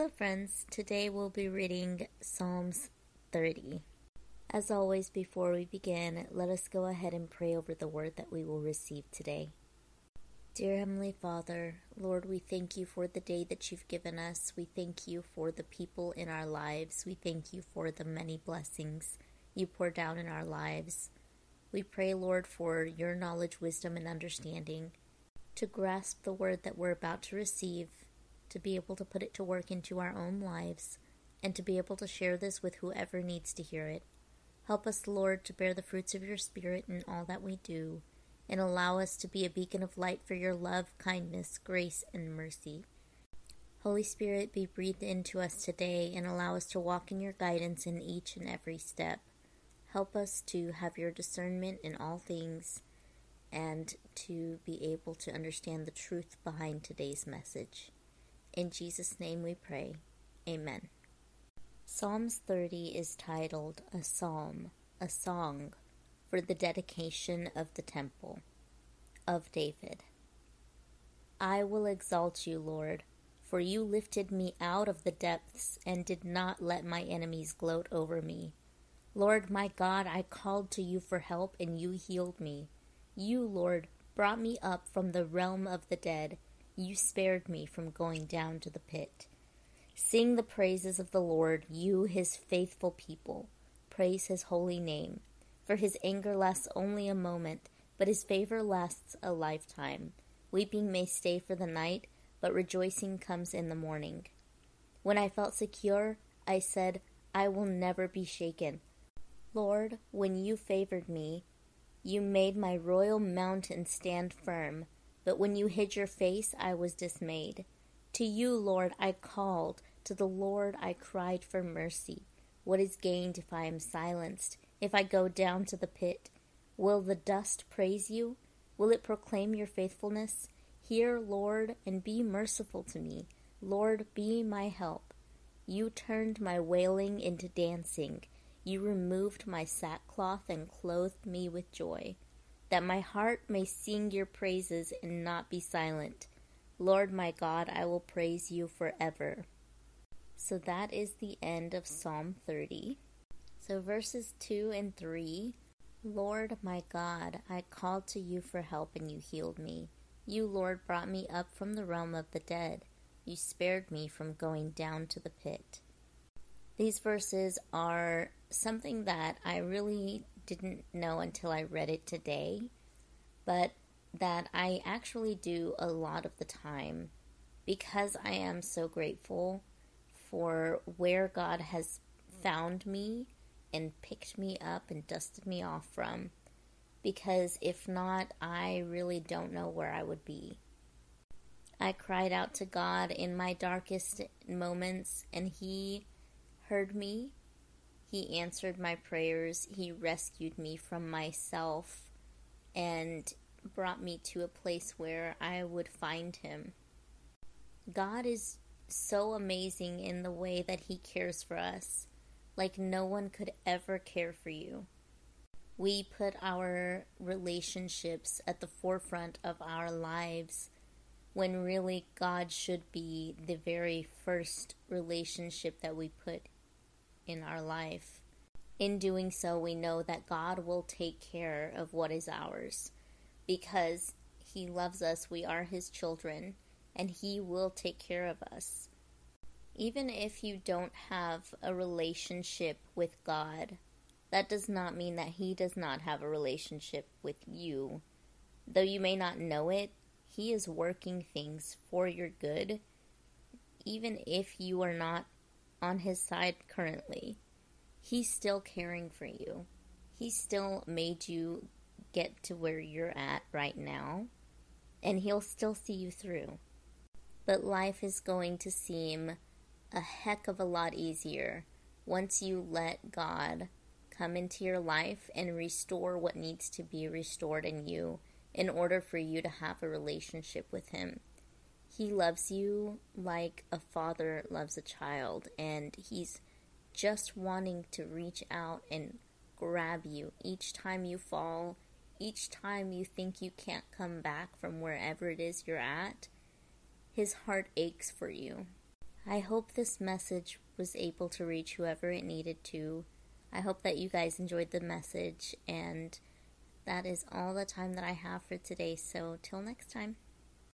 Hello, friends. Today we'll be reading Psalms 30. As always, before we begin, let us go ahead and pray over the word that we will receive today. Dear Heavenly Father, Lord, we thank you for the day that you've given us. We thank you for the people in our lives. We thank you for the many blessings you pour down in our lives. We pray, Lord, for your knowledge, wisdom, and understanding to grasp the word that we're about to receive, to be able to put it to work into our own lives, and to be able to share this with whoever needs to hear it. Help us, Lord, to bear the fruits of your Spirit in all that we do, and allow us to be a beacon of light for your love, kindness, grace, and mercy. Holy Spirit, be breathed into us today and allow us to walk in your guidance in each and every step. Help us to have your discernment in all things and to be able to understand the truth behind today's message. In Jesus' name we pray. Amen. Psalms 30 is titled A Psalm, a Song for the Dedication of the Temple of David. I will exalt you, Lord, for you lifted me out of the depths and did not let my enemies gloat over me. Lord my God, I called to you for help, and you healed me. You, Lord, brought me up from the realm of the dead. You spared me from going down to the pit. Sing the praises of the Lord, you, his faithful people. Praise his holy name. For his anger lasts only a moment, but his favor lasts a lifetime. Weeping may stay for the night, but rejoicing comes in the morning. When I felt secure, I said, I will never be shaken. Lord, when you favored me, you made my royal mountain stand firm, but when you hid your face, I was dismayed. To you, Lord, I called, to the Lord I cried for mercy. What is gained if I am silenced, if I go down to the pit? Will the dust praise you? Will it proclaim your faithfulness? Hear, Lord, and be merciful to me. Lord, be my help. You turned my wailing into dancing you removed my sackcloth and clothed me with joy, that my heart may sing your praises and not be silent. Lord my God, I will praise you forever. So that is the end of Psalm 30. So verses 2 and 3 Lord my God, I called to you for help and you healed me. You, Lord, brought me up from the realm of the dead. You spared me from going down to the pit. These verses are something that I really didn't know until I read it today, but that I actually do a lot of the time because I am so grateful for where God has found me and picked me up and dusted me off from. Because if not, I really don't know where I would be. I cried out to God in my darkest moments, and He heard me he answered my prayers. He rescued me from myself and brought me to a place where I would find Him. God is so amazing in the way that He cares for us, like no one could ever care for you. We put our relationships at the forefront of our lives when really God should be the very first relationship that we put in our life. In doing so, we know that God will take care of what is ours because He loves us. We are His children, and He will take care of us. Even if you don't have a relationship with God, that does not mean that He does not have a relationship with you. Though you may not know it, He is working things for your good, even if you are not on his side currently. He's still caring for you. He still made you get to where you're at right now, and he'll still see you through. But life is going to seem a heck of a lot easier once you let God come into your life and restore what needs to be restored in you in order for you to have a relationship with Him. He loves you like a father loves a child, and he's just wanting to reach out and grab you each time you fall, each time you think you can't come back from wherever it is you're at. His heart aches for you. I hope this message was able to reach whoever it needed to. I hope that you guys enjoyed the message, and that is all the time that I have for today. So, till next time.